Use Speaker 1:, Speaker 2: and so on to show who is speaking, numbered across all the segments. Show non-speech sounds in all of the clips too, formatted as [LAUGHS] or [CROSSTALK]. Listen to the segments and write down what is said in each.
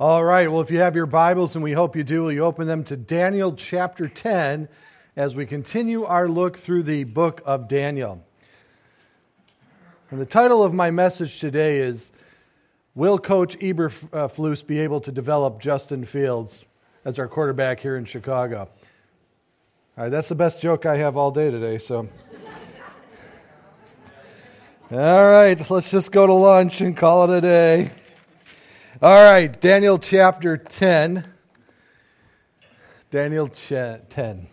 Speaker 1: All right, well, if you have your Bibles, and we hope you do, will you open them to Daniel chapter 10 as we continue our look through the book of Daniel. And the title of my message today is Will Coach Eberflus uh, be able to develop Justin Fields as our quarterback here in Chicago? All right, that's the best joke I have all day today, so. All right, let's just go to lunch and call it a day. All right, Daniel chapter 10. Daniel 10.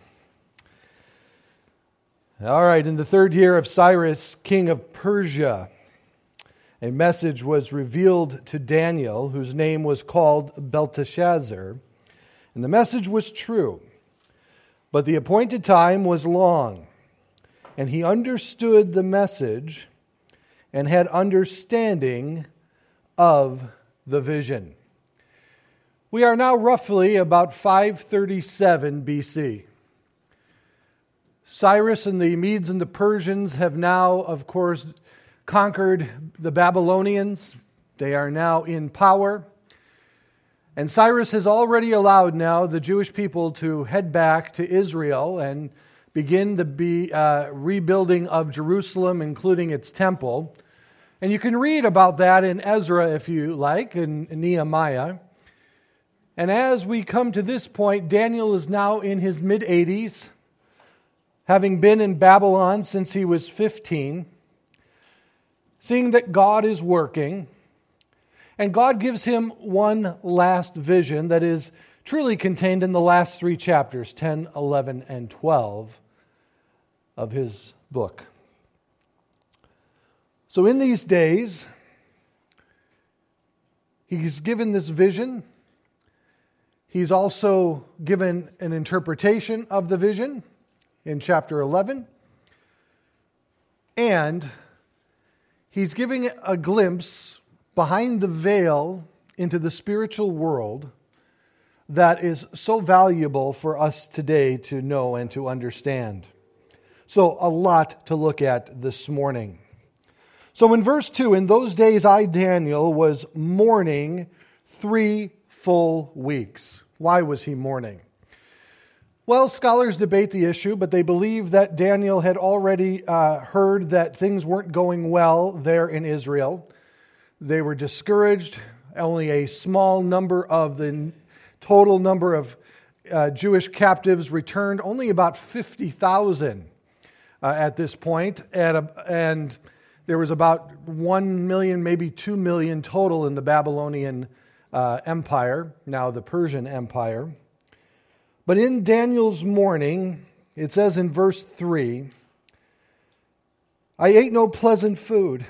Speaker 1: All right, in the third year of Cyrus, king of Persia, a message was revealed to Daniel, whose name was called Belteshazzar. And the message was true, but the appointed time was long. And he understood the message and had understanding of the vision. We are now roughly about 537 BC. Cyrus and the Medes and the Persians have now, of course, conquered the Babylonians. They are now in power. And Cyrus has already allowed now the Jewish people to head back to Israel and begin the be, uh, rebuilding of Jerusalem, including its temple. And you can read about that in Ezra if you like, in Nehemiah. And as we come to this point, Daniel is now in his mid 80s, having been in Babylon since he was 15, seeing that God is working. And God gives him one last vision that is truly contained in the last three chapters 10, 11, and 12 of his book. So, in these days, he's given this vision. He's also given an interpretation of the vision in chapter 11. And he's giving a glimpse behind the veil into the spiritual world that is so valuable for us today to know and to understand. So, a lot to look at this morning. So in verse 2, in those days I, Daniel, was mourning three full weeks. Why was he mourning? Well, scholars debate the issue, but they believe that Daniel had already uh, heard that things weren't going well there in Israel. They were discouraged. Only a small number of the total number of uh, Jewish captives returned, only about 50,000 uh, at this point. And, and there was about 1 million, maybe 2 million total in the Babylonian uh, Empire, now the Persian Empire. But in Daniel's mourning, it says in verse 3 I ate no pleasant food,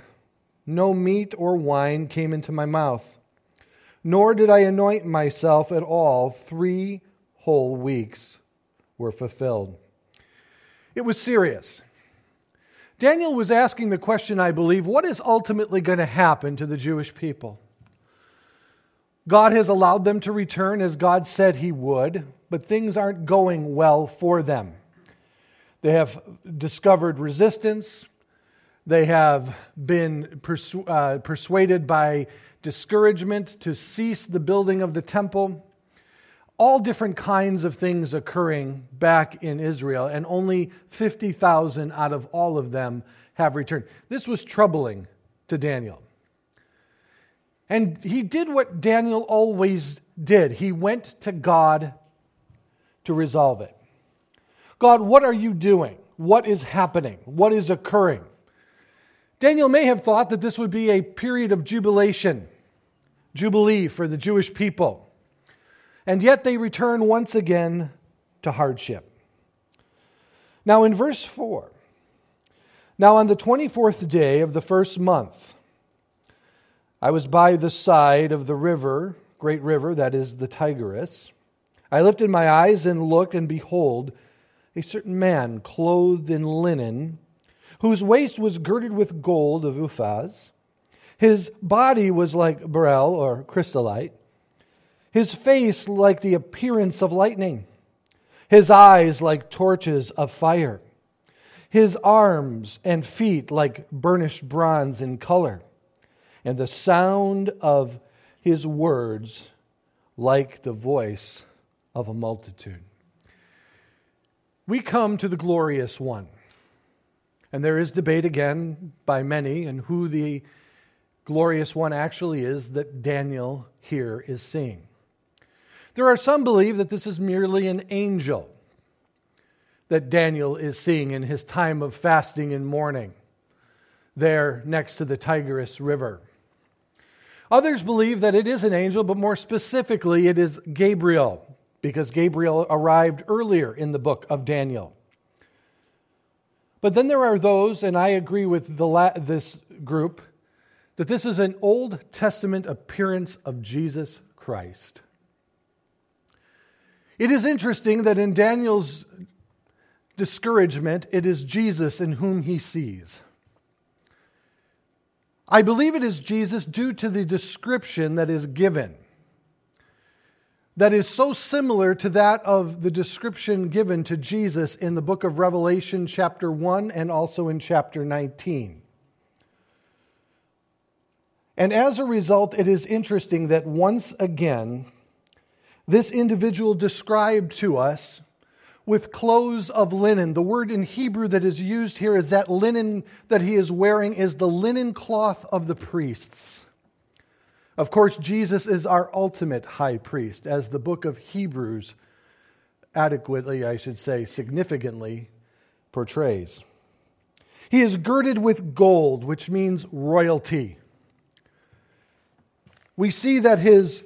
Speaker 1: no meat or wine came into my mouth, nor did I anoint myself at all. Three whole weeks were fulfilled. It was serious. Daniel was asking the question, I believe, what is ultimately going to happen to the Jewish people? God has allowed them to return as God said he would, but things aren't going well for them. They have discovered resistance. They have been persu- uh, persuaded by discouragement to cease the building of the temple all different kinds of things occurring back in Israel, and only 50,000 out of all of them have returned. This was troubling to Daniel. And he did what Daniel always did he went to God to resolve it. God, what are you doing? What is happening? What is occurring? Daniel may have thought that this would be a period of jubilation, jubilee for the Jewish people and yet they return once again to hardship. Now, in verse 4, now on the 24th day of the first month, I was by the side of the river, great river, that is the Tigris. I lifted my eyes and looked, and behold, a certain man clothed in linen, whose waist was girded with gold of Uphaz. His body was like beryl or chrysolite his face like the appearance of lightning, his eyes like torches of fire, his arms and feet like burnished bronze in color, and the sound of his words like the voice of a multitude. We come to the glorious one. And there is debate again by many and who the glorious one actually is that Daniel here is seeing. There are some believe that this is merely an angel that Daniel is seeing in his time of fasting and mourning there next to the Tigris River. Others believe that it is an angel, but more specifically, it is Gabriel, because Gabriel arrived earlier in the book of Daniel. But then there are those, and I agree with the, this group, that this is an Old Testament appearance of Jesus Christ. It is interesting that in Daniel's discouragement, it is Jesus in whom he sees. I believe it is Jesus due to the description that is given, that is so similar to that of the description given to Jesus in the book of Revelation, chapter 1, and also in chapter 19. And as a result, it is interesting that once again, this individual described to us with clothes of linen. The word in Hebrew that is used here is that linen that he is wearing is the linen cloth of the priests. Of course, Jesus is our ultimate high priest, as the book of Hebrews adequately, I should say, significantly portrays. He is girded with gold, which means royalty. We see that his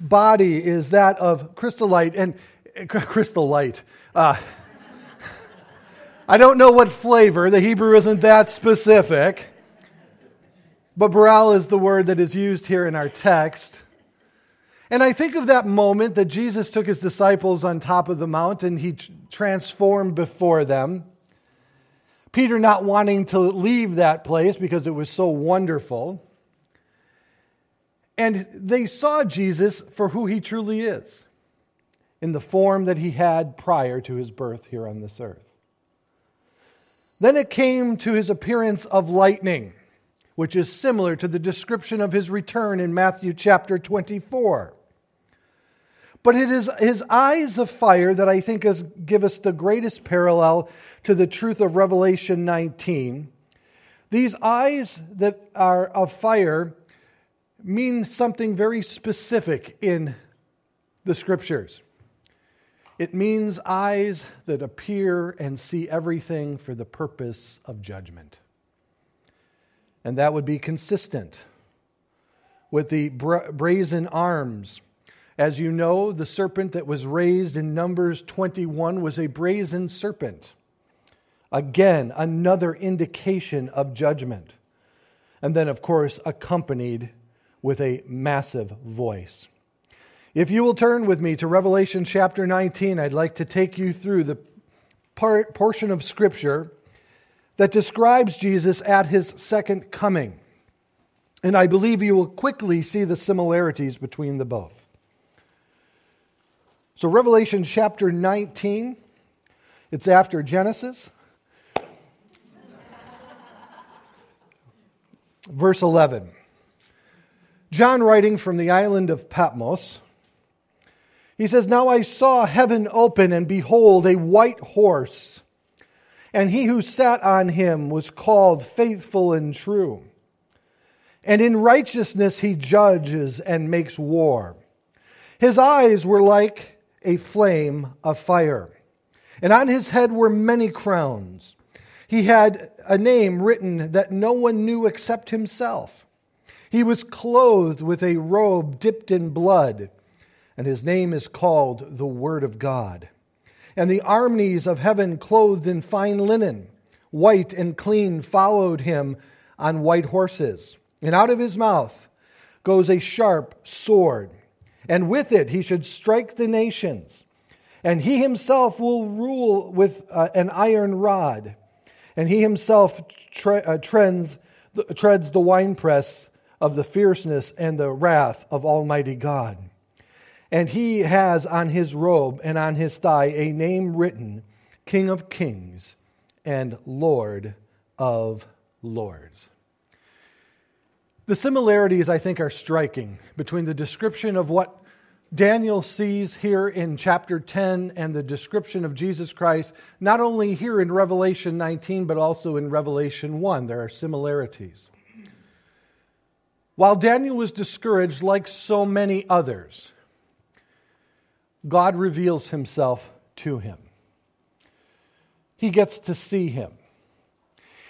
Speaker 1: body is that of crystal light and [LAUGHS] crystal light. Uh, [LAUGHS] I don't know what flavor. The Hebrew isn't that specific. But beryl is the word that is used here in our text. And I think of that moment that Jesus took his disciples on top of the mount and he transformed before them. Peter not wanting to leave that place because it was so wonderful. And they saw Jesus for who he truly is in the form that he had prior to his birth here on this earth. Then it came to his appearance of lightning, which is similar to the description of his return in Matthew chapter 24. But it is his eyes of fire that I think is, give us the greatest parallel to the truth of Revelation 19. These eyes that are of fire mean something very specific in the scriptures. It means eyes that appear and see everything for the purpose of judgment. And that would be consistent with the brazen arms. As you know, the serpent that was raised in Numbers 21 was a brazen serpent. Again, another indication of judgment. And then, of course, accompanied with a massive voice. If you will turn with me to Revelation chapter 19, I'd like to take you through the part, portion of Scripture that describes Jesus at his second coming. And I believe you will quickly see the similarities between the both. So, Revelation chapter 19, it's after Genesis. Verse 11. John, writing from the island of Patmos, he says, Now I saw heaven open, and behold, a white horse. And he who sat on him was called faithful and true. And in righteousness he judges and makes war. His eyes were like a flame of fire, and on his head were many crowns. He had a name written that no one knew except himself. He was clothed with a robe dipped in blood and his name is called the Word of God. And the armies of heaven, clothed in fine linen, white and clean, followed him on white horses. And out of his mouth goes a sharp sword, and with it he should strike the nations. And he himself will rule with uh, an iron rod, and he himself tre- uh, treads, treads the winepress of the fierceness and the wrath of Almighty God. And he has on his robe and on his thigh a name written King of Kings and Lord of Lords. The similarities, I think, are striking between the description of what Daniel sees here in chapter 10 and the description of Jesus Christ, not only here in Revelation 19, but also in Revelation 1. There are similarities. While Daniel was discouraged, like so many others, God reveals himself to him. He gets to see him.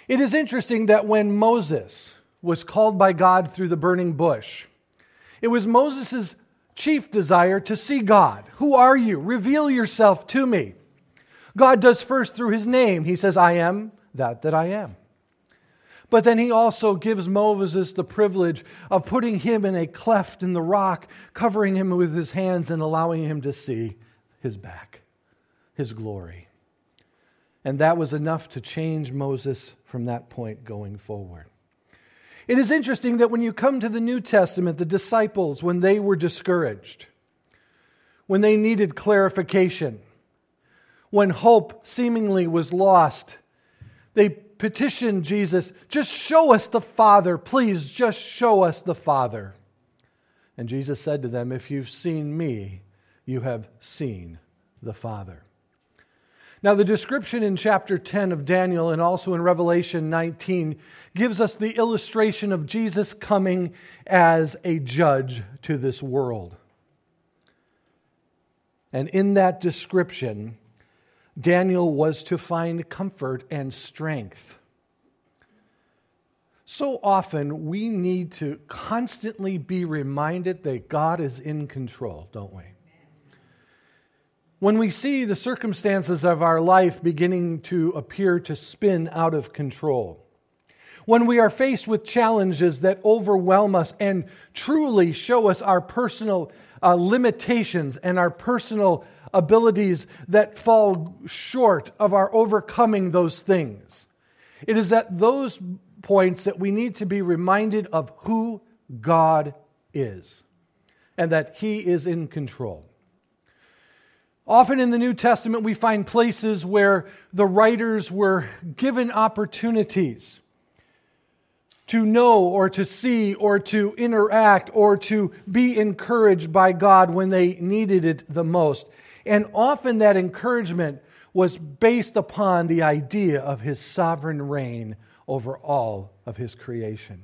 Speaker 1: It is interesting that when Moses was called by God through the burning bush, it was Moses' chief desire to see God. Who are you? Reveal yourself to me. God does first through his name. He says, I am that that I am. But then he also gives Moses the privilege of putting him in a cleft in the rock, covering him with his hands, and allowing him to see his back, his glory. And that was enough to change Moses from that point going forward. It is interesting that when you come to the New Testament, the disciples, when they were discouraged, when they needed clarification, when hope seemingly was lost, they petitioned Jesus, just show us the Father, please, just show us the Father. And Jesus said to them, If you've seen me, you have seen the Father. Now, the description in chapter 10 of Daniel and also in Revelation 19 gives us the illustration of Jesus coming as a judge to this world. And in that description, Daniel was to find comfort and strength. So often we need to constantly be reminded that God is in control, don't we? When we see the circumstances of our life beginning to appear to spin out of control, when we are faced with challenges that overwhelm us and truly show us our personal uh, limitations and our personal abilities that fall short of our overcoming those things, it is at those points that we need to be reminded of who God is and that He is in control. Often in the New Testament, we find places where the writers were given opportunities to know or to see or to interact or to be encouraged by God when they needed it the most. And often that encouragement was based upon the idea of his sovereign reign over all of his creation.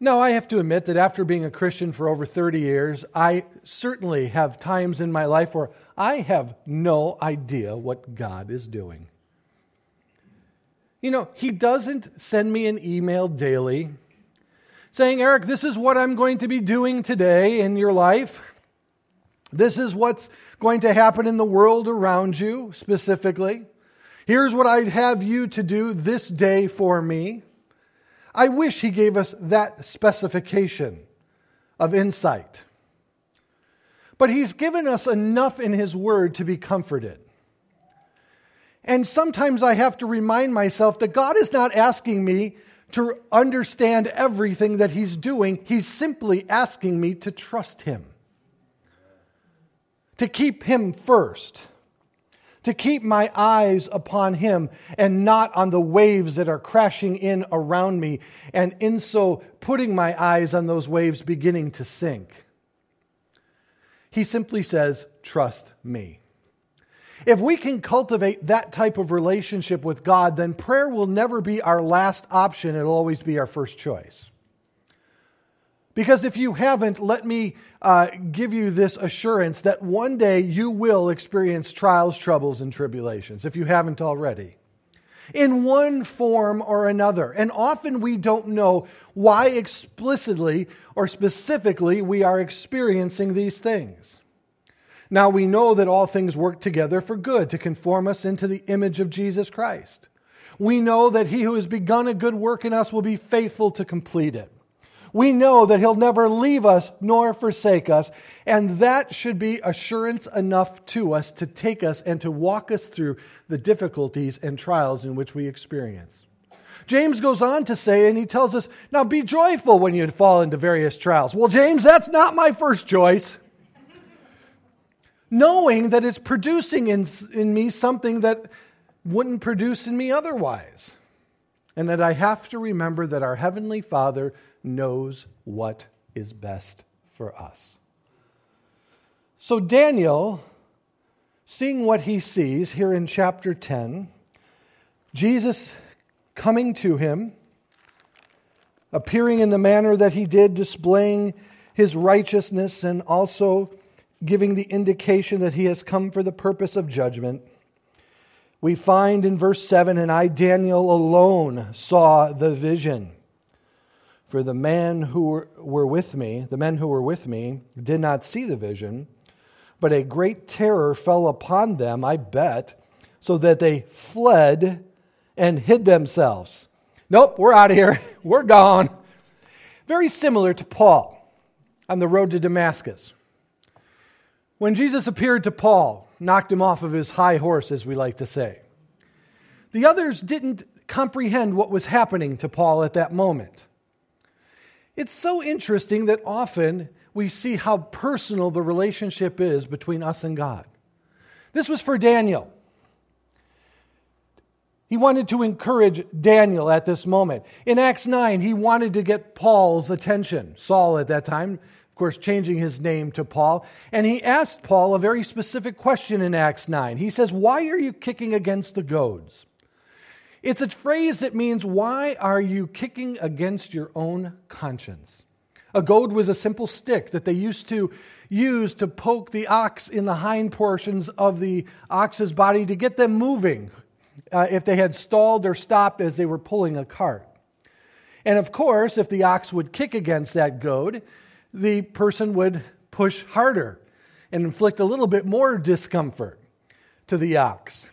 Speaker 1: Now, I have to admit that after being a Christian for over 30 years, I certainly have times in my life where I have no idea what God is doing. You know, He doesn't send me an email daily saying, Eric, this is what I'm going to be doing today in your life. This is what's going to happen in the world around you specifically. Here's what I'd have you to do this day for me. I wish he gave us that specification of insight. But he's given us enough in his word to be comforted. And sometimes I have to remind myself that God is not asking me to understand everything that he's doing, he's simply asking me to trust him, to keep him first to keep my eyes upon Him and not on the waves that are crashing in around me, and in so putting my eyes on those waves beginning to sink. He simply says, Trust me. If we can cultivate that type of relationship with God, then prayer will never be our last option, it'll always be our first choice. Because if you haven't, let me uh, give you this assurance that one day you will experience trials, troubles, and tribulations, if you haven't already, in one form or another. And often we don't know why explicitly or specifically we are experiencing these things. Now we know that all things work together for good to conform us into the image of Jesus Christ. We know that he who has begun a good work in us will be faithful to complete it we know that He'll never leave us nor forsake us. And that should be assurance enough to us to take us and to walk us through the difficulties and trials in which we experience. James goes on to say, and he tells us, now be joyful when you fall into various trials. Well, James, that's not my first choice. Knowing that it's producing in, in me something that wouldn't produce in me otherwise. And that I have to remember that our Heavenly Father knows what is best for us. So, Daniel, seeing what he sees here in chapter 10, Jesus coming to him, appearing in the manner that he did, displaying his righteousness and also giving the indication that he has come for the purpose of judgment. We find in verse 7 And I, Daniel, alone saw the vision. For the men who were with me, the men who were with me, did not see the vision, but a great terror fell upon them, I bet, so that they fled and hid themselves. Nope, we're out of here. [LAUGHS] We're gone. Very similar to Paul on the road to Damascus. When Jesus appeared to Paul, knocked him off of his high horse, as we like to say, the others didn't comprehend what was happening to Paul at that moment. It's so interesting that often we see how personal the relationship is between us and God. This was for Daniel. He wanted to encourage Daniel at this moment. In Acts 9, he wanted to get Paul's attention, Saul at that time, of course, changing his name to Paul. And he asked Paul a very specific question in Acts 9. He says, Why are you kicking against the goads? It's a phrase that means, Why are you kicking against your own conscience? A goad was a simple stick that they used to use to poke the ox in the hind portions of the ox's body to get them moving uh, if they had stalled or stopped as they were pulling a cart. And of course, if the ox would kick against that goad, the person would push harder and inflict a little bit more discomfort to the ox.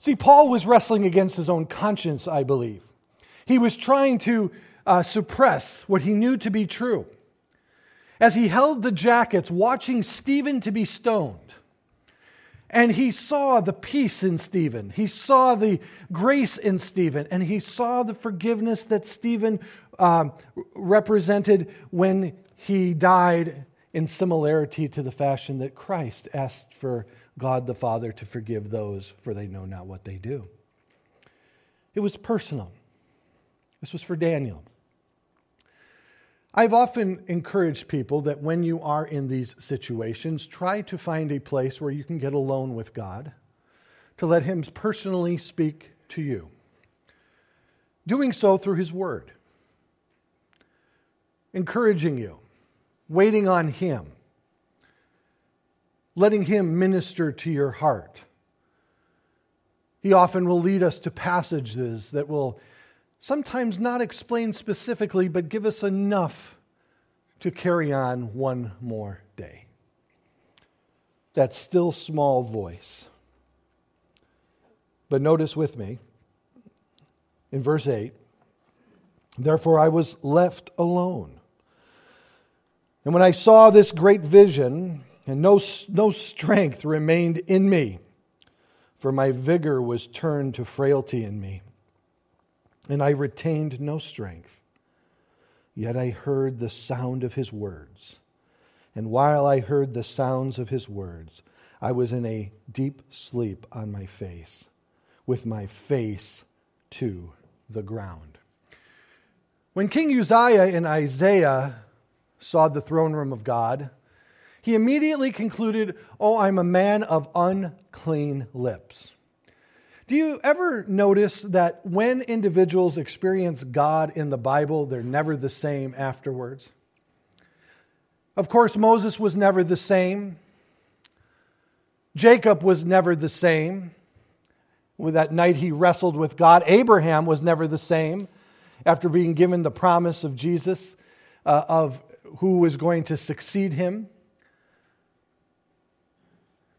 Speaker 1: See, Paul was wrestling against his own conscience, I believe. He was trying to uh, suppress what he knew to be true. As he held the jackets, watching Stephen to be stoned, and he saw the peace in Stephen. He saw the grace in Stephen. And he saw the forgiveness that Stephen um, represented when he died in similarity to the fashion that Christ asked for God the Father to forgive those, for they know not what they do. It was personal. This was for Daniel. I've often encouraged people that when you are in these situations, try to find a place where you can get alone with God, to let Him personally speak to you. Doing so through His Word, encouraging you, waiting on Him, letting Him minister to your heart. He often will lead us to passages that will sometimes not explain specifically, but give us enough to carry on one more day. That still small voice. But notice with me in verse 8 Therefore I was left alone. And when I saw this great vision, and no, no strength remained in me, for my vigor was turned to frailty in me and I retained no strength. Yet I heard the sound of his words. And while I heard the sounds of his words, I was in a deep sleep on my face, with my face to the ground. When King Uzziah and Isaiah saw the throne room of God, he immediately concluded, Oh, I'm a man of unclean lips. Do you ever notice that when individuals experience God in the Bible, they're never the same afterwards? Of course, Moses was never the same. Jacob was never the same. With that night he wrestled with God. Abraham was never the same after being given the promise of Jesus, uh, of who was going to succeed him.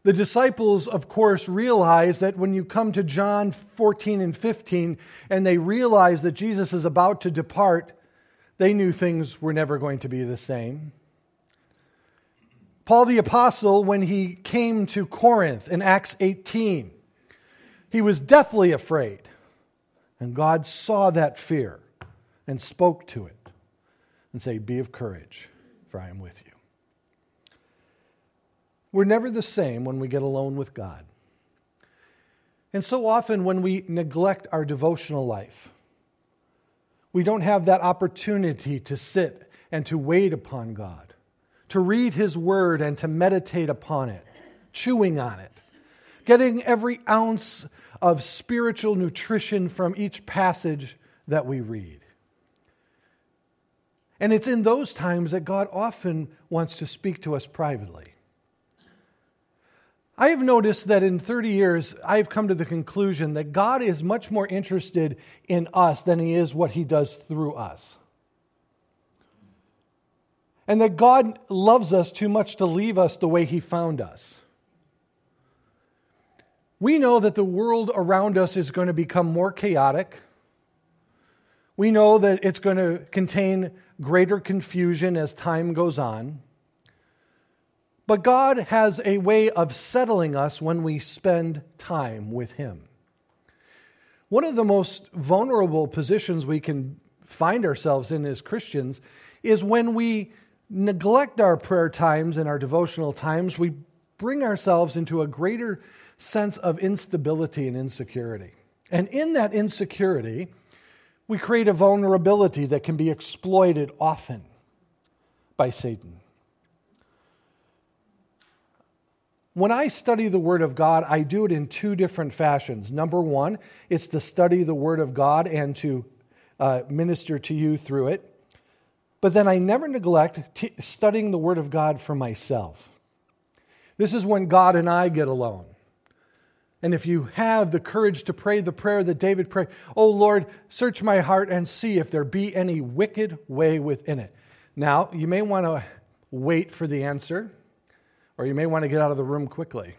Speaker 1: The disciples, of course, realize that when you come to John 14 and 15 and they realize that Jesus is about to depart, they knew things were never going to be the same. Paul the Apostle, when he came to Corinth in Acts 18, he was deathly afraid. And God saw that fear and spoke to it and said, Be of courage, for I am with you. We're never the same when we get alone with God. And so often, when we neglect our devotional life, we don't have that opportunity to sit and to wait upon God, to read His Word and to meditate upon it, chewing on it, getting every ounce of spiritual nutrition from each passage that we read. And it's in those times that God often wants to speak to us privately. I have noticed that in 30 years, I've come to the conclusion that God is much more interested in us than He is what He does through us. And that God loves us too much to leave us the way He found us. We know that the world around us is going to become more chaotic. We know that it's going to contain greater confusion as time goes on. But God has a way of settling us when we spend time with Him. One of the most vulnerable positions we can find ourselves in as Christians is when we neglect our prayer times and our devotional times, we bring ourselves into a greater sense of instability and insecurity. And in that insecurity, we create a vulnerability that can be exploited often by Satan. When I study the Word of God, I do it in two different fashions. Number one, it's to study the Word of God and to uh, minister to you through it. But then I never neglect t- studying the Word of God for myself. This is when God and I get alone. And if you have the courage to pray the prayer that David prayed, Oh Lord, search my heart and see if there be any wicked way within it. Now, you may want to wait for the answer, or you may want to get out of the room quickly,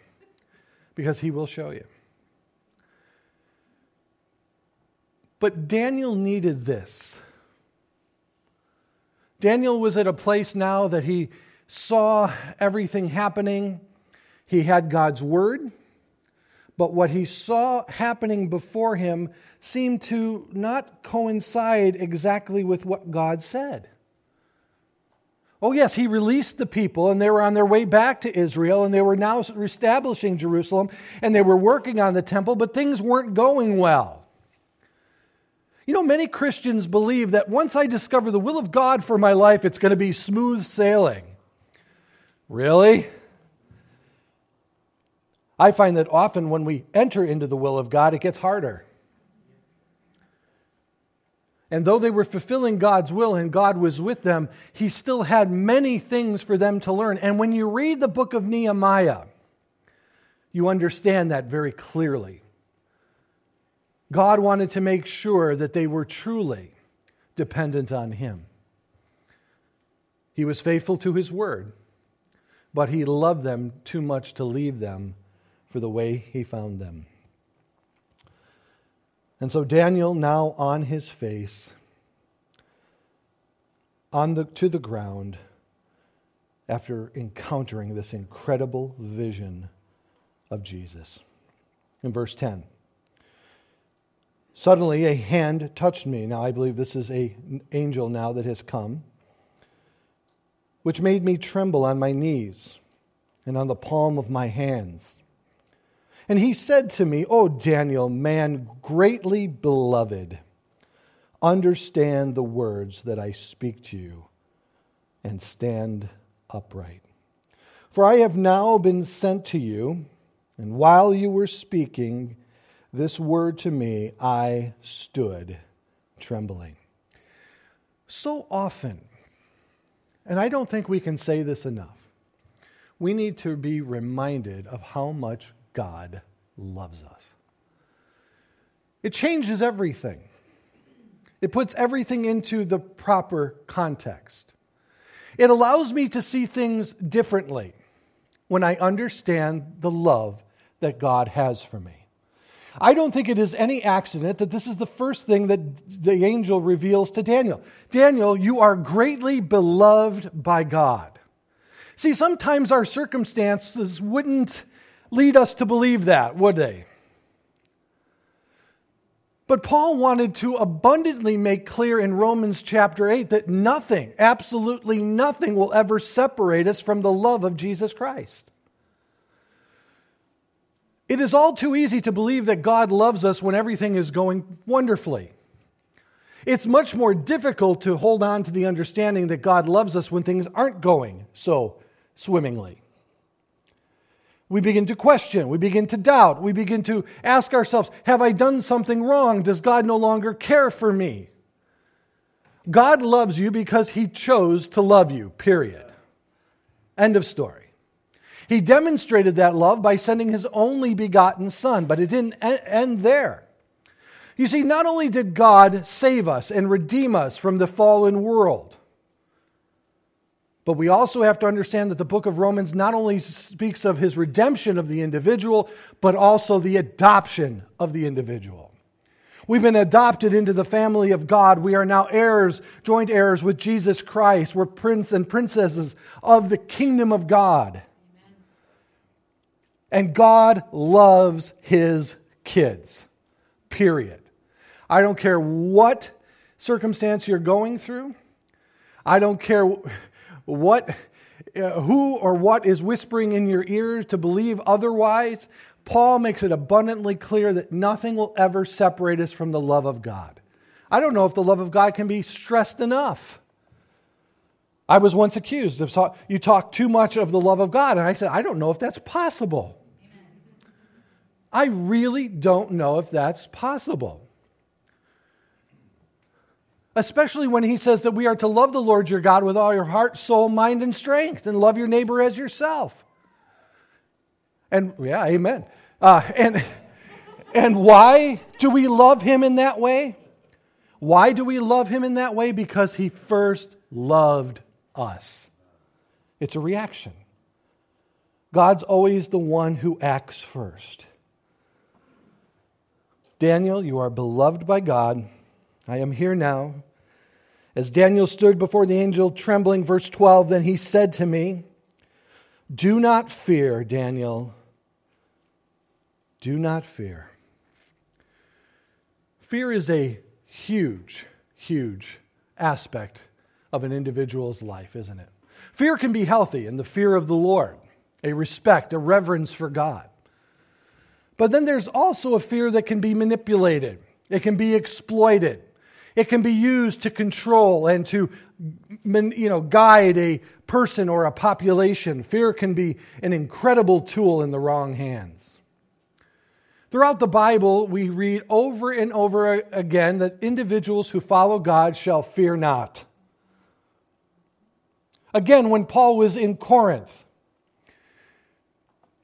Speaker 1: because he will show you. But Daniel needed this. Daniel was at a place now that he saw everything happening. He had God's word but what he saw happening before him seemed to not coincide exactly with what God said. Oh, yes, he released the people, and they were on their way back to Israel, and they were now establishing Jerusalem, and they were working on the temple, but things weren't going well. You know, many Christians believe that once I discover the will of God for my life, it's going to be smooth sailing. Really? I find that often when we enter into the will of God, it gets harder. And though they were fulfilling God's will and God was with them, He still had many things for them to learn. And when you read the book of Nehemiah, you understand that very clearly. God wanted to make sure that they were truly dependent on Him. He was faithful to His word, but He loved them too much to leave them for the way he found them. And so Daniel, now on his face, on the, to the ground, after encountering this incredible vision of Jesus. In verse 10, suddenly a hand touched me. Now I believe this is an angel now that has come, which made me tremble on my knees and on the palm of my hands. And he said to me, O Daniel, man greatly beloved, understand the words that I speak to you and stand upright. For I have now been sent to you, and while you were speaking this word to me, I stood trembling. So often, and I don't think we can say this enough, we need to be reminded of how much God loves us. It changes everything, it puts everything into the proper context. It allows me to see things differently when I understand the love that God has for me. I don't think it is any accident that this is the first thing that the angel reveals to Daniel. Daniel, you are greatly beloved by God. See, sometimes our circumstances wouldn't lead us to believe that, would they? But Paul wanted to abundantly make clear in Romans chapter 8 that nothing, absolutely nothing, will ever separate us from the love of Jesus Christ. It is all too easy to believe that God loves us when everything is going wonderfully. It's much more difficult to hold on to the understanding that God loves us when things aren't going so swimmingly. We begin to question, we begin to doubt, we begin to ask ourselves Have I done something wrong? Does God no longer care for me? God loves you because He chose to love you, period. End of story. He demonstrated that love by sending His only begotten Son, but it didn't end there. You see, not only did God save us and redeem us from the fallen world, but we also have to understand that the book of Romans not only speaks of his redemption of the individual, but also the adoption of the individual. We've been adopted into the family of God. We are now heirs, joint heirs with Jesus Christ. We're prince and princesses of the kingdom of God. And God loves his kids, period. I don't care what circumstance you're going through. I don't care what, uh, who or what is whispering in your ear to believe otherwise. Paul makes it abundantly clear that nothing will ever separate us from the love of God. I don't know if the love of God can be stressed enough. I was once accused of you talk too much of the love of God, and I said, I don't know if that's possible. I really don't know if that's possible especially when he says that we are to love the Lord your God with all your heart, soul, mind, and strength, and love your neighbor as yourself. And yeah, amen. Uh, and, and why do we love him in that way? Why do we love him in that way? Because he first loved us. It's a reaction. God's always the one who acts first. Daniel, you are beloved by God I am here now. As Daniel stood before the angel, trembling, verse 12, then he said to me, Do not fear, Daniel. Do not fear. Fear is a huge, huge aspect of an individual's life, isn't it? Fear can be healthy in the fear of the Lord, a respect, a reverence for God. But then there's also a fear that can be manipulated, it can be exploited. It can be used to control and to you know, guide a person or a population. Fear can be an incredible tool in the wrong hands. Throughout the Bible, we read over and over again that individuals who follow God shall fear not. Again, when Paul was in Corinth,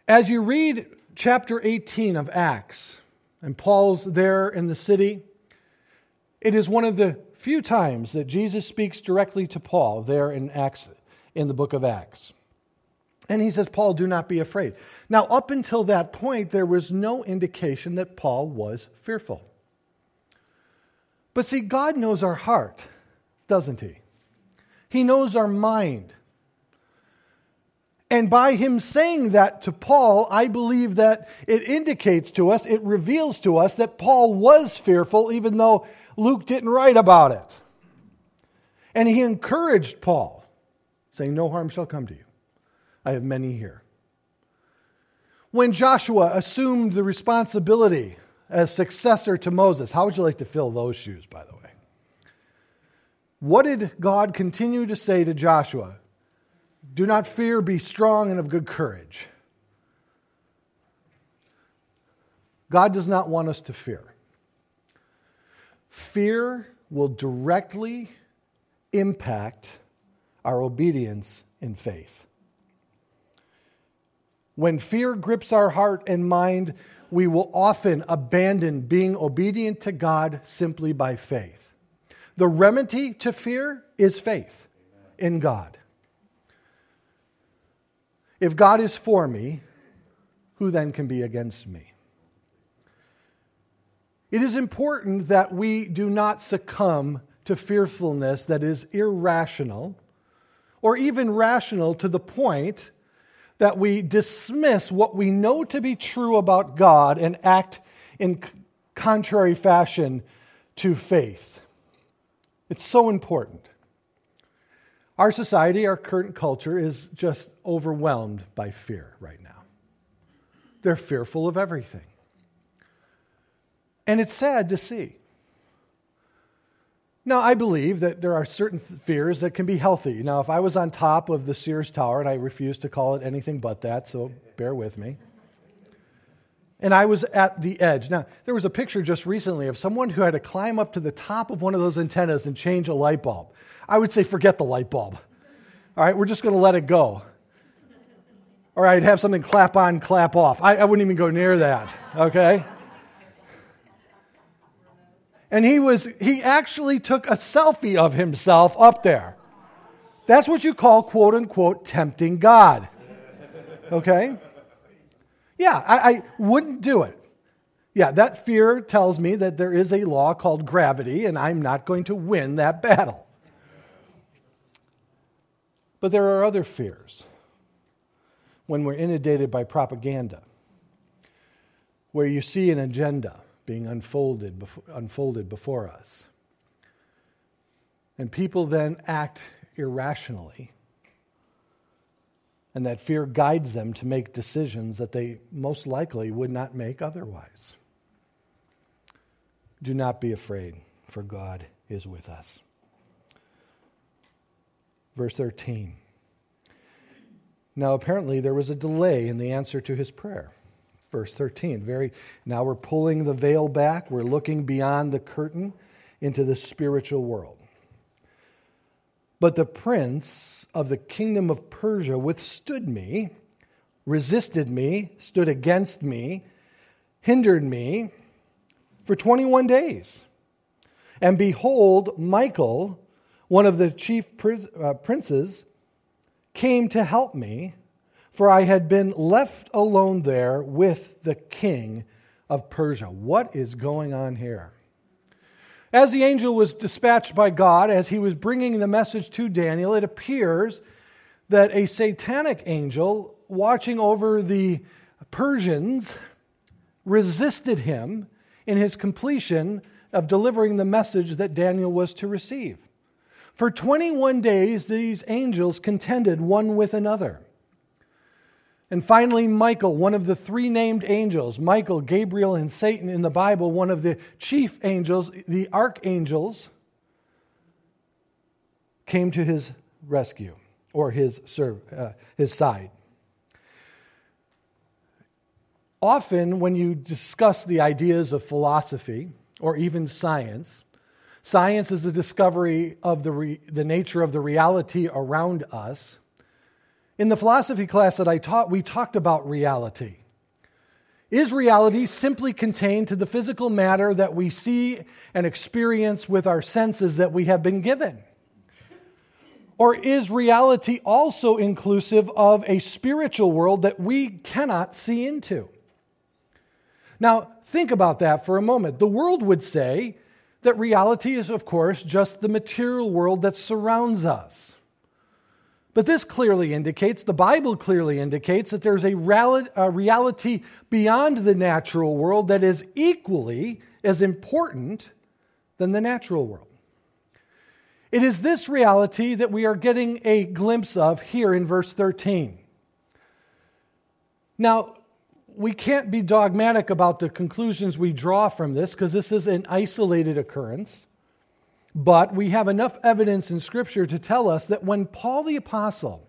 Speaker 1: as you read chapter 18 of Acts, and Paul's there in the city, it is one of the few times that Jesus speaks directly to Paul there in Acts in the book of Acts. And he says, Paul, do not be afraid. Now, up until that point, there was no indication that Paul was fearful. But see, God knows our heart, doesn't he? He knows our mind. And by him saying that to Paul, I believe that it indicates to us, it reveals to us that Paul was fearful, even though Luke didn't write about it. And he encouraged Paul, saying, No harm shall come to you. I have many here. When Joshua assumed the responsibility as successor to Moses, how would you like to fill those shoes, by the way? What did God continue to say to Joshua? Do not fear, be strong and of good courage. God does not want us to fear. Fear will directly impact our obedience in faith. When fear grips our heart and mind, we will often abandon being obedient to God simply by faith. The remedy to fear is faith in God. If God is for me, who then can be against me? It is important that we do not succumb to fearfulness that is irrational or even rational to the point that we dismiss what we know to be true about God and act in contrary fashion to faith. It's so important. Our society, our current culture, is just overwhelmed by fear right now. They're fearful of everything. And it's sad to see. Now, I believe that there are certain fears that can be healthy. Now, if I was on top of the Sears Tower, and I refuse to call it anything but that, so bear with me, and I was at the edge. Now, there was a picture just recently of someone who had to climb up to the top of one of those antennas and change a light bulb. I would say, forget the light bulb. All right, we're just going to let it go. Or I'd have something clap on, clap off. I, I wouldn't even go near that, okay? And he was he actually took a selfie of himself up there. That's what you call quote unquote tempting god. Okay? Yeah I, I, wouldn't do it. Yeah that fear tells me that there is a law called gravity and i'm not going to win that battle. But there are other fears. When we're inundated by propaganda where you see an agenda being unfolded before, unfolded before us. And people then act irrationally. And that fear guides them to make decisions that they most likely would not make otherwise. Do not be afraid, for God is with us. Verse 13. Now, apparently, there was a delay in the answer to his prayer verse 13 very now we're pulling the veil back. We're looking beyond the curtain into the spiritual world. But the prince of the kingdom of persia withstood me resisted me stood against me hindered me for 21 days. And behold michael one of the chief uh, princes came to help me for I had been left alone there with the king of Persia. What is going on here? As the angel was dispatched by God, as he was bringing the message to Daniel, it appears that a satanic angel watching over the Persians resisted him in his completion of delivering the message that Daniel was to receive. For 21 days, these angels contended one with another. And finally, Michael, one of the three named angels, Michael, Gabriel, and Satan in the Bible, one of the chief angels, the archangels, came to his rescue or his, uh, his side. Often, when you discuss the ideas of philosophy or even science, science is the discovery of the, re- the nature of the reality around us in the philosophy class that I taught, we talked about reality. Is reality simply contained to the physical matter that we see and experience with our senses that we have been given? Or is reality also inclusive of a spiritual world that we cannot see into? Now, think about that for a moment. The world would say that reality is, of course, just the material world that surrounds us. But this clearly indicates, the Bible clearly indicates, that there's a reality beyond the natural world that is equally as important than the natural world. It is this reality that we are getting a glimpse of here in verse 13. Now, we can't be dogmatic about the conclusions we draw from this because this is an isolated occurrence. But we have enough evidence in Scripture to tell us that when Paul the Apostle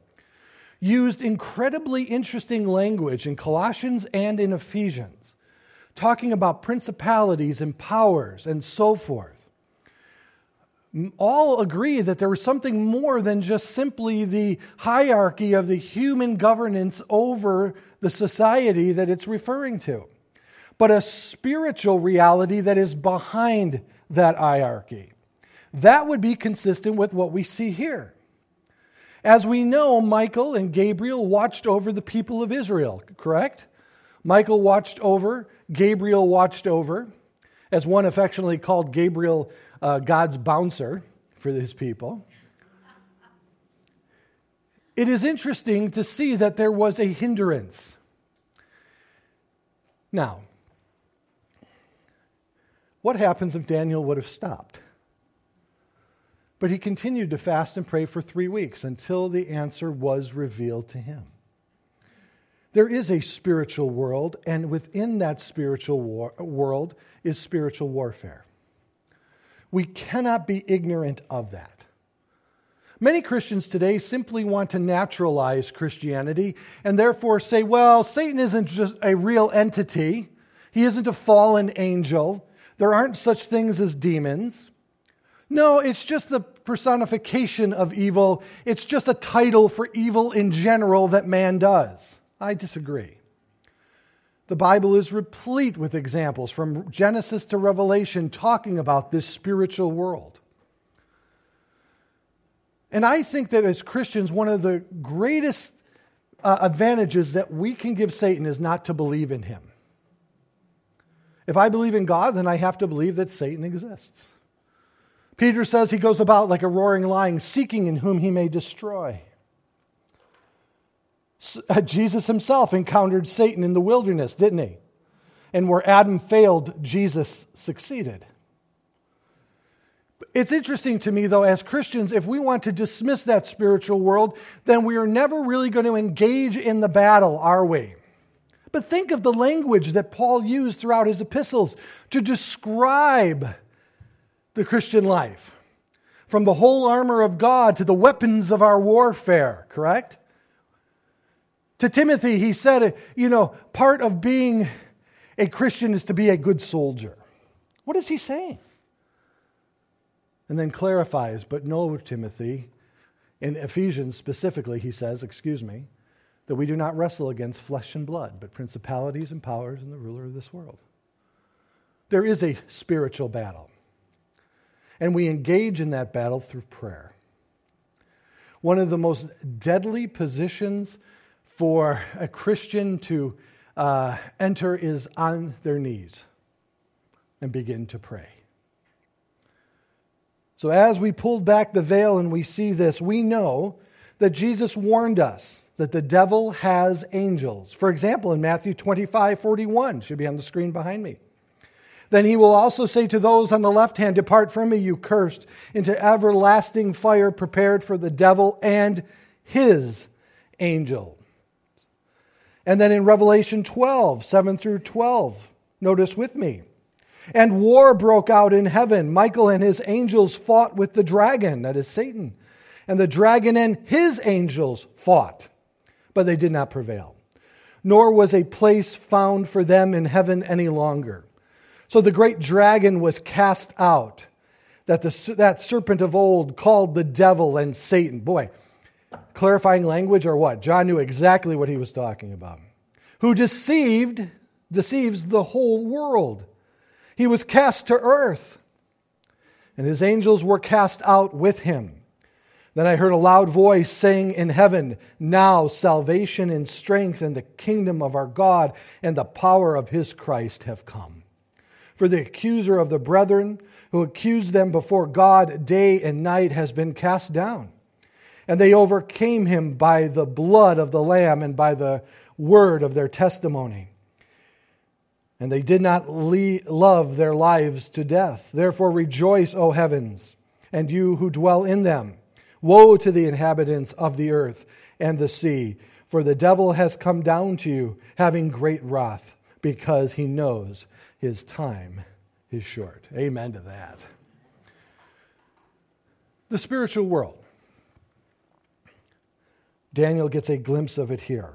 Speaker 1: used incredibly interesting language in Colossians and in Ephesians, talking about principalities and powers and so forth, all agree that there was something more than just simply the hierarchy of the human governance over the society that it's referring to, but a spiritual reality that is behind that hierarchy. That would be consistent with what we see here. As we know, Michael and Gabriel watched over the people of Israel, correct? Michael watched over, Gabriel watched over, as one affectionately called Gabriel uh, God's bouncer for his people. It is interesting to see that there was a hindrance. Now, what happens if Daniel would have stopped? But he continued to fast and pray for three weeks until the answer was revealed to him. There is a spiritual world, and within that spiritual war- world is spiritual warfare. We cannot be ignorant of that. Many Christians today simply want to naturalize Christianity and therefore say, well, Satan isn't just a real entity. He isn't a fallen angel. There aren't such things as demons. No, it's just the personification of evil. It's just a title for evil in general that man does. I disagree. The Bible is replete with examples from Genesis to Revelation talking about this spiritual world. And I think that as Christians, one of the greatest uh, advantages that we can give Satan is not to believe in him. If I believe in God, then I have to believe that Satan exists. Peter says he goes about like a roaring lion, seeking in whom he may destroy. Uh, Jesus himself encountered Satan in the wilderness, didn't he? And where Adam failed, Jesus succeeded. It's interesting to me, though, as Christians, if we want to dismiss that spiritual world, then we are never really going to engage in the battle, are we? But think of the language that Paul used throughout his epistles to describe the Christian life from the whole armor of God to the weapons of our warfare, correct? To Timothy, he said, you know, part of being a Christian is to be a good soldier. What is he saying? and then clarifies, but no, Timothy, in Ephesians specifically, he says, excuse me, that we do not wrestle against flesh and blood, but principalities and powers and the ruler of this world. There is a spiritual battle, and we engage in that battle through prayer. One of the most deadly positions for a Christian to uh, enter is on their knees and begin to pray. So, as we pulled back the veil and we see this, we know that Jesus warned us that the devil has angels. For example, in Matthew 25 41, should be on the screen behind me. Then he will also say to those on the left hand, Depart from me, you cursed, into everlasting fire prepared for the devil and his angels. And then in Revelation 12, 7 through 12, notice with me. And war broke out in heaven. Michael and his angels fought with the dragon, that is Satan. And the dragon and his angels fought, but they did not prevail. Nor was a place found for them in heaven any longer. So the great dragon was cast out, that, the, that serpent of old called the devil and Satan. Boy, clarifying language or what? John knew exactly what he was talking about. Who deceived, deceives the whole world. He was cast to earth, and his angels were cast out with him. Then I heard a loud voice saying in heaven, Now salvation and strength and the kingdom of our God and the power of his Christ have come. For the accuser of the brethren, who accused them before God day and night, has been cast down. And they overcame him by the blood of the Lamb and by the word of their testimony and they did not love their lives to death. Therefore, rejoice, O heavens, and you who dwell in them. Woe to the inhabitants of the earth and the sea, for the devil has come down to you, having great wrath, because he knows his time is short. Amen to that. The spiritual world. Daniel gets a glimpse of it here.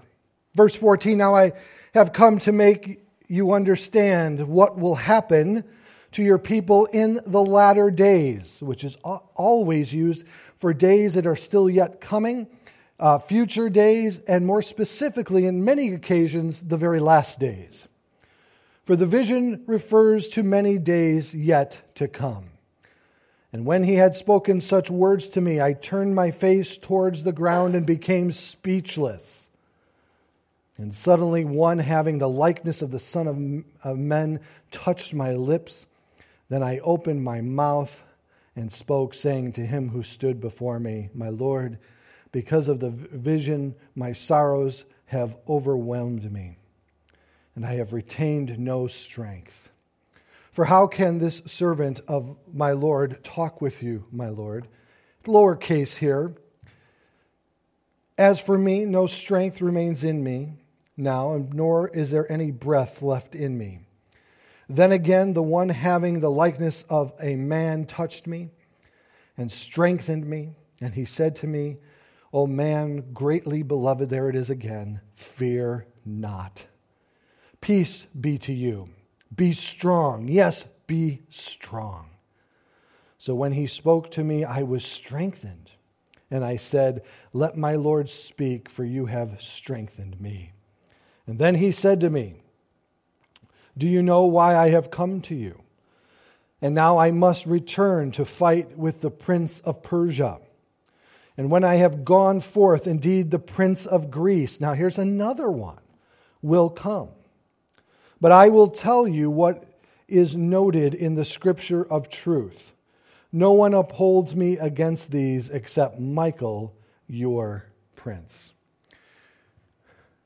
Speaker 1: Verse 14 Now I have come to make you understand what will happen to your people in the latter days, which is always used for days that are still yet coming, uh, future days, and more specifically, in many occasions, the very last days. For the vision refers to many days yet to come. And when he had spoken such words to me, I turned my face towards the ground and became speechless. And suddenly, one having the likeness of the Son of, of Men touched my lips. Then I opened my mouth and spoke, saying to him who stood before me, My Lord, because of the vision, my sorrows have overwhelmed me, and I have retained no strength. For how can this servant of my Lord talk with you, my Lord? Lowercase here. As for me, no strength remains in me now, nor is there any breath left in me. Then again, the one having the likeness of a man touched me and strengthened me. And he said to me, O man, greatly beloved, there it is again, fear not. Peace be to you. Be strong. Yes, be strong. So when he spoke to me, I was strengthened. And I said, Let my Lord speak, for you have strengthened me. And then he said to me, Do you know why I have come to you? And now I must return to fight with the prince of Persia. And when I have gone forth, indeed, the prince of Greece, now here's another one, will come. But I will tell you what is noted in the scripture of truth. No one upholds me against these except Michael, your prince.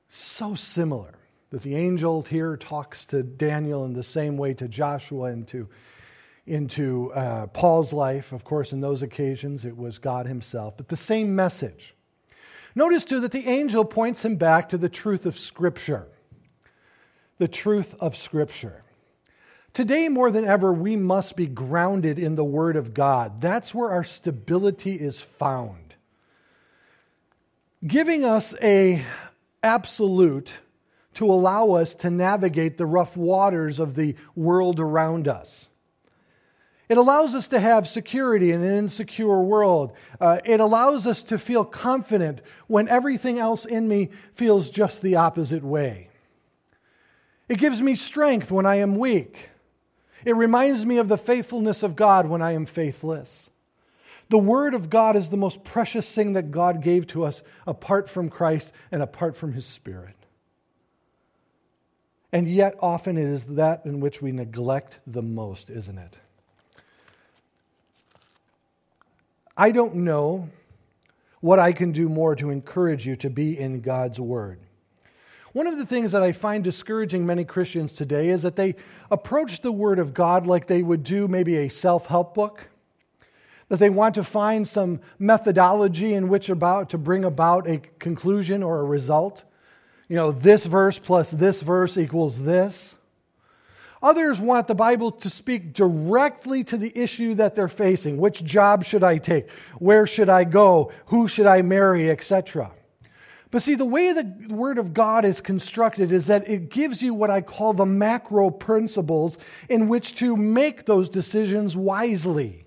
Speaker 1: So similar that the angel here talks to Daniel in the same way to Joshua and to into uh, Paul's life. Of course, in those occasions, it was God Himself, but the same message. Notice, too, that the angel points him back to the truth of Scripture. The truth of Scripture. Today, more than ever, we must be grounded in the Word of God. That's where our stability is found. Giving us a absolute to allow us to navigate the rough waters of the world around us. It allows us to have security in an insecure world. Uh, it allows us to feel confident when everything else in me feels just the opposite way. It gives me strength when I am weak. It reminds me of the faithfulness of God when I am faithless. The Word of God is the most precious thing that God gave to us apart from Christ and apart from His Spirit. And yet, often it is that in which we neglect the most, isn't it? I don't know what I can do more to encourage you to be in God's Word. One of the things that I find discouraging many Christians today is that they approach the Word of God like they would do maybe a self help book, that they want to find some methodology in which about to bring about a conclusion or a result. You know, this verse plus this verse equals this. Others want the Bible to speak directly to the issue that they're facing. Which job should I take? Where should I go? Who should I marry? Etc. But see, the way the Word of God is constructed is that it gives you what I call the macro principles in which to make those decisions wisely.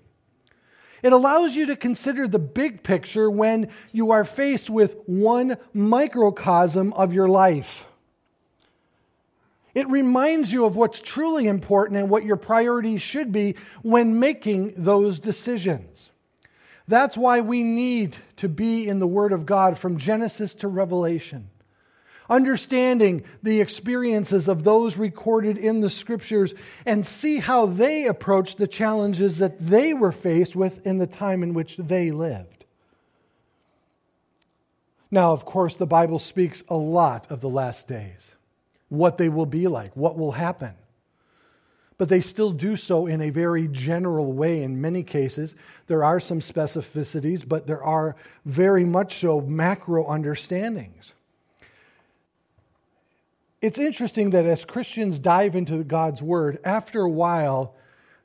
Speaker 1: It allows you to consider the big picture when you are faced with one microcosm of your life. It reminds you of what's truly important and what your priorities should be when making those decisions. That's why we need to be in the Word of God from Genesis to Revelation. Understanding the experiences of those recorded in the Scriptures and see how they approached the challenges that they were faced with in the time in which they lived. Now, of course, the Bible speaks a lot of the last days what they will be like, what will happen. But they still do so in a very general way in many cases. There are some specificities, but there are very much so macro understandings. It's interesting that as Christians dive into God's Word, after a while,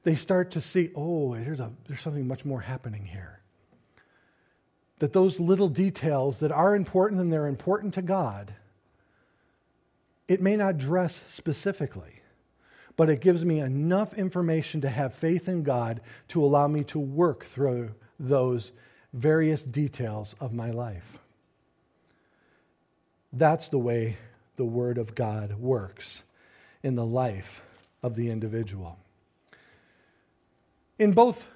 Speaker 1: they start to see, oh, there's, a, there's something much more happening here. That those little details that are important and they're important to God it may not dress specifically, but it gives me enough information to have faith in God to allow me to work through those various details of my life. That's the way the Word of God works in the life of the individual. In both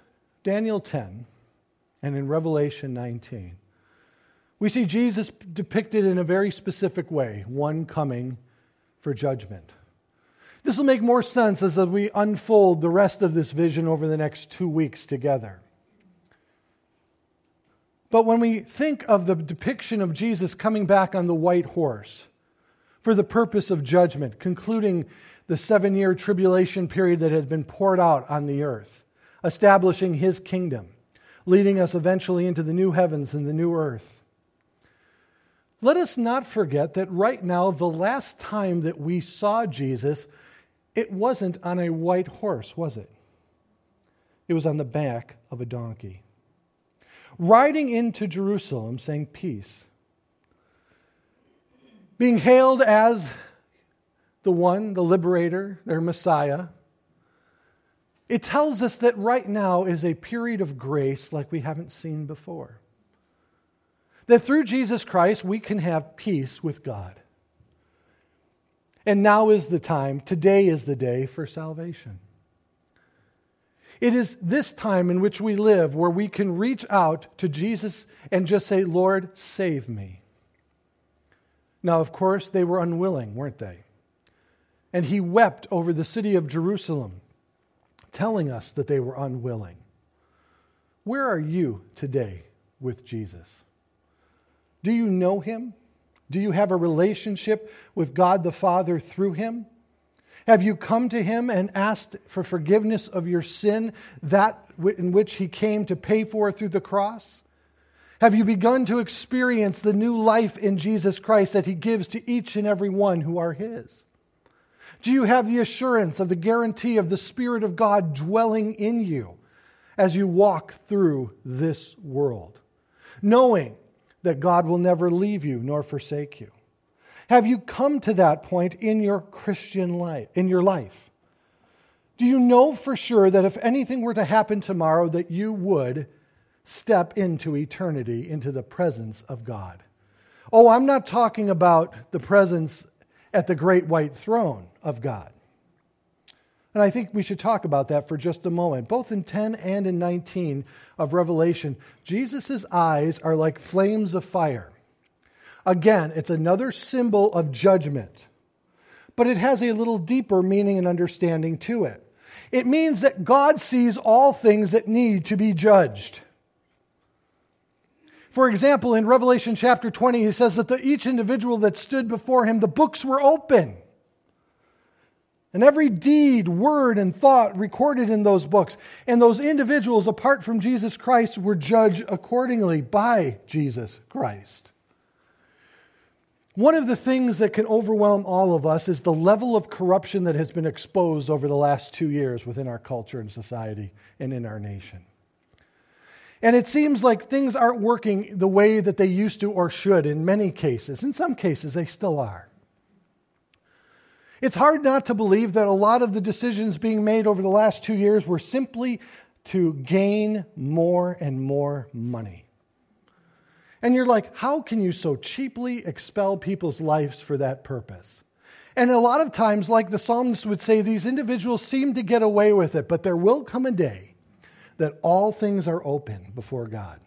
Speaker 1: Daniel 10 and in Revelation 19, we see Jesus depicted in a very specific way, one coming for judgment. This will make more sense as we unfold the rest of this vision over the next two weeks together. But when we think of the depiction of Jesus coming back on the white horse for the purpose of judgment, concluding the seven year tribulation period that had been poured out on the earth, establishing his kingdom, leading us eventually into the new heavens and the new earth, let us not forget that right now, the last time that we saw Jesus it wasn't on a white horse, was it? It was on the back of a donkey. Riding into Jerusalem saying, Peace. Being hailed as the one, the liberator, their Messiah. It tells us that right now is a period of grace like we haven't seen before. That through Jesus Christ, we can have peace with God. And now is the time, today is the day for salvation. It is this time in which we live where we can reach out to Jesus and just say, Lord, save me. Now, of course, they were unwilling, weren't they? And he wept over the city of Jerusalem, telling us that they were unwilling. Where are you today with Jesus? Do you know him? Do you have a relationship with God the Father through him? Have you come to him and asked for forgiveness of your sin, that in which he came to pay for through the cross? Have you begun to experience the new life in Jesus Christ that he gives to each and every one who are his? Do you have the assurance of the guarantee of the Spirit of God dwelling in you as you walk through this world, knowing that God will never leave you nor forsake you? Have you come to that point in your Christian life, in your life? Do you know for sure that if anything were to happen tomorrow that you would step into eternity into the presence of God? Oh, I'm not talking about the presence at the great white throne of God. And I think we should talk about that for just a moment. Both in 10 and in 19 of Revelation, Jesus' eyes are like flames of fire. Again, it's another symbol of judgment, but it has a little deeper meaning and understanding to it. It means that God sees all things that need to be judged. For example, in Revelation chapter 20, he says that the, each individual that stood before him, the books were open. And every deed, word, and thought recorded in those books. And those individuals, apart from Jesus Christ, were judged accordingly by Jesus Christ. One of the things that can overwhelm all of us is the level of corruption that has been exposed over the last two years within our culture and society and in our nation. And it seems like things aren't working the way that they used to or should in many cases. In some cases, they still are. It's hard not to believe that a lot of the decisions being made over the last two years were simply to gain more and more money. And you're like, how can you so cheaply expel people's lives for that purpose? And a lot of times, like the psalmist would say, these individuals seem to get away with it, but there will come a day that all things are open before God.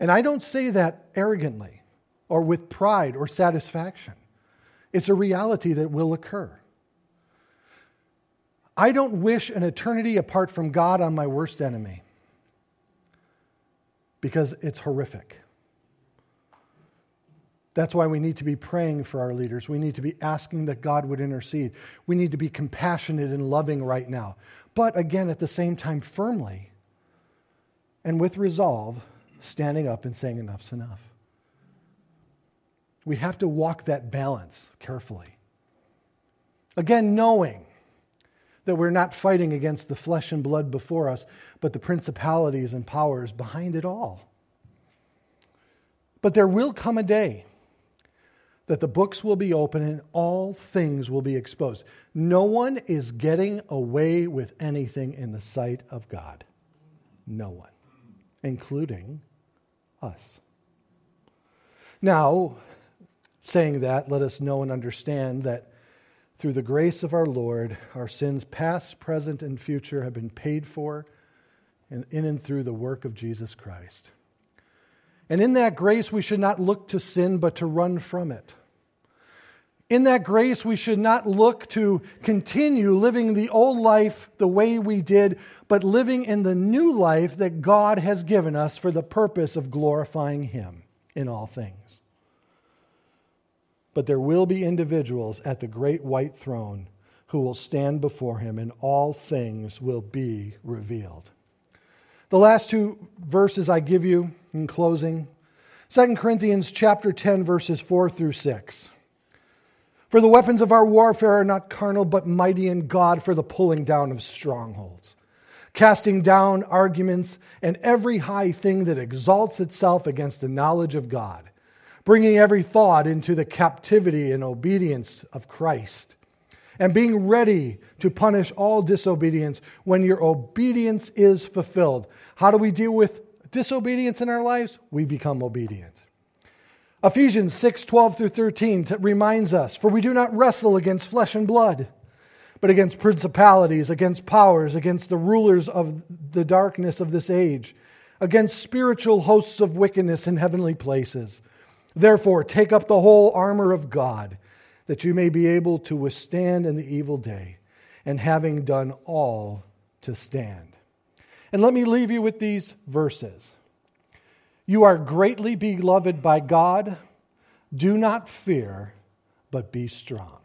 Speaker 1: And I don't say that arrogantly or with pride or satisfaction. It's a reality that will occur. I don't wish an eternity apart from God on my worst enemy because it's horrific. That's why we need to be praying for our leaders. We need to be asking that God would intercede. We need to be compassionate and loving right now but again, at the same time, firmly and with resolve, standing up and saying, Enough's enough. We have to walk that balance carefully. Again, knowing that we're not fighting against the flesh and blood before us, but the principalities and powers behind it all. But there will come a day that the books will be open and all things will be exposed. No one is getting away with anything in the sight of God. No one, including us. Now, saying that, let us know and understand that through the grace of our Lord, our sins, past, present, and future, have been paid for in and through the work of Jesus Christ. And in that grace, we should not look to sin, but to run from it. In that grace, we should not look to continue living the old life the way we did, but living in the new life that God has given us for the purpose of glorifying Him in all things. But there will be individuals at the great white throne who will stand before Him, and all things will be revealed. The last two verses I give you in closing 2 Corinthians chapter 10 verses 4 through 6. For the weapons of our warfare are not carnal, but mighty in God for the pulling down of strongholds, casting down arguments and every high thing that exalts itself against the knowledge of God, bringing every thought into the captivity and obedience of Christ, and being ready to punish all disobedience when your obedience is fulfilled. How do we deal with disobedience in our lives? We become obedient. Ephesians 6 12 through 13 reminds us, For we do not wrestle against flesh and blood, but against principalities, against powers, against the rulers of the darkness of this age, against spiritual hosts of wickedness in heavenly places. Therefore, take up the whole armor of God, that you may be able to withstand in the evil day, and having done all, to stand. And let me leave you with these verses. You are greatly beloved by God. Do not fear, but be strong.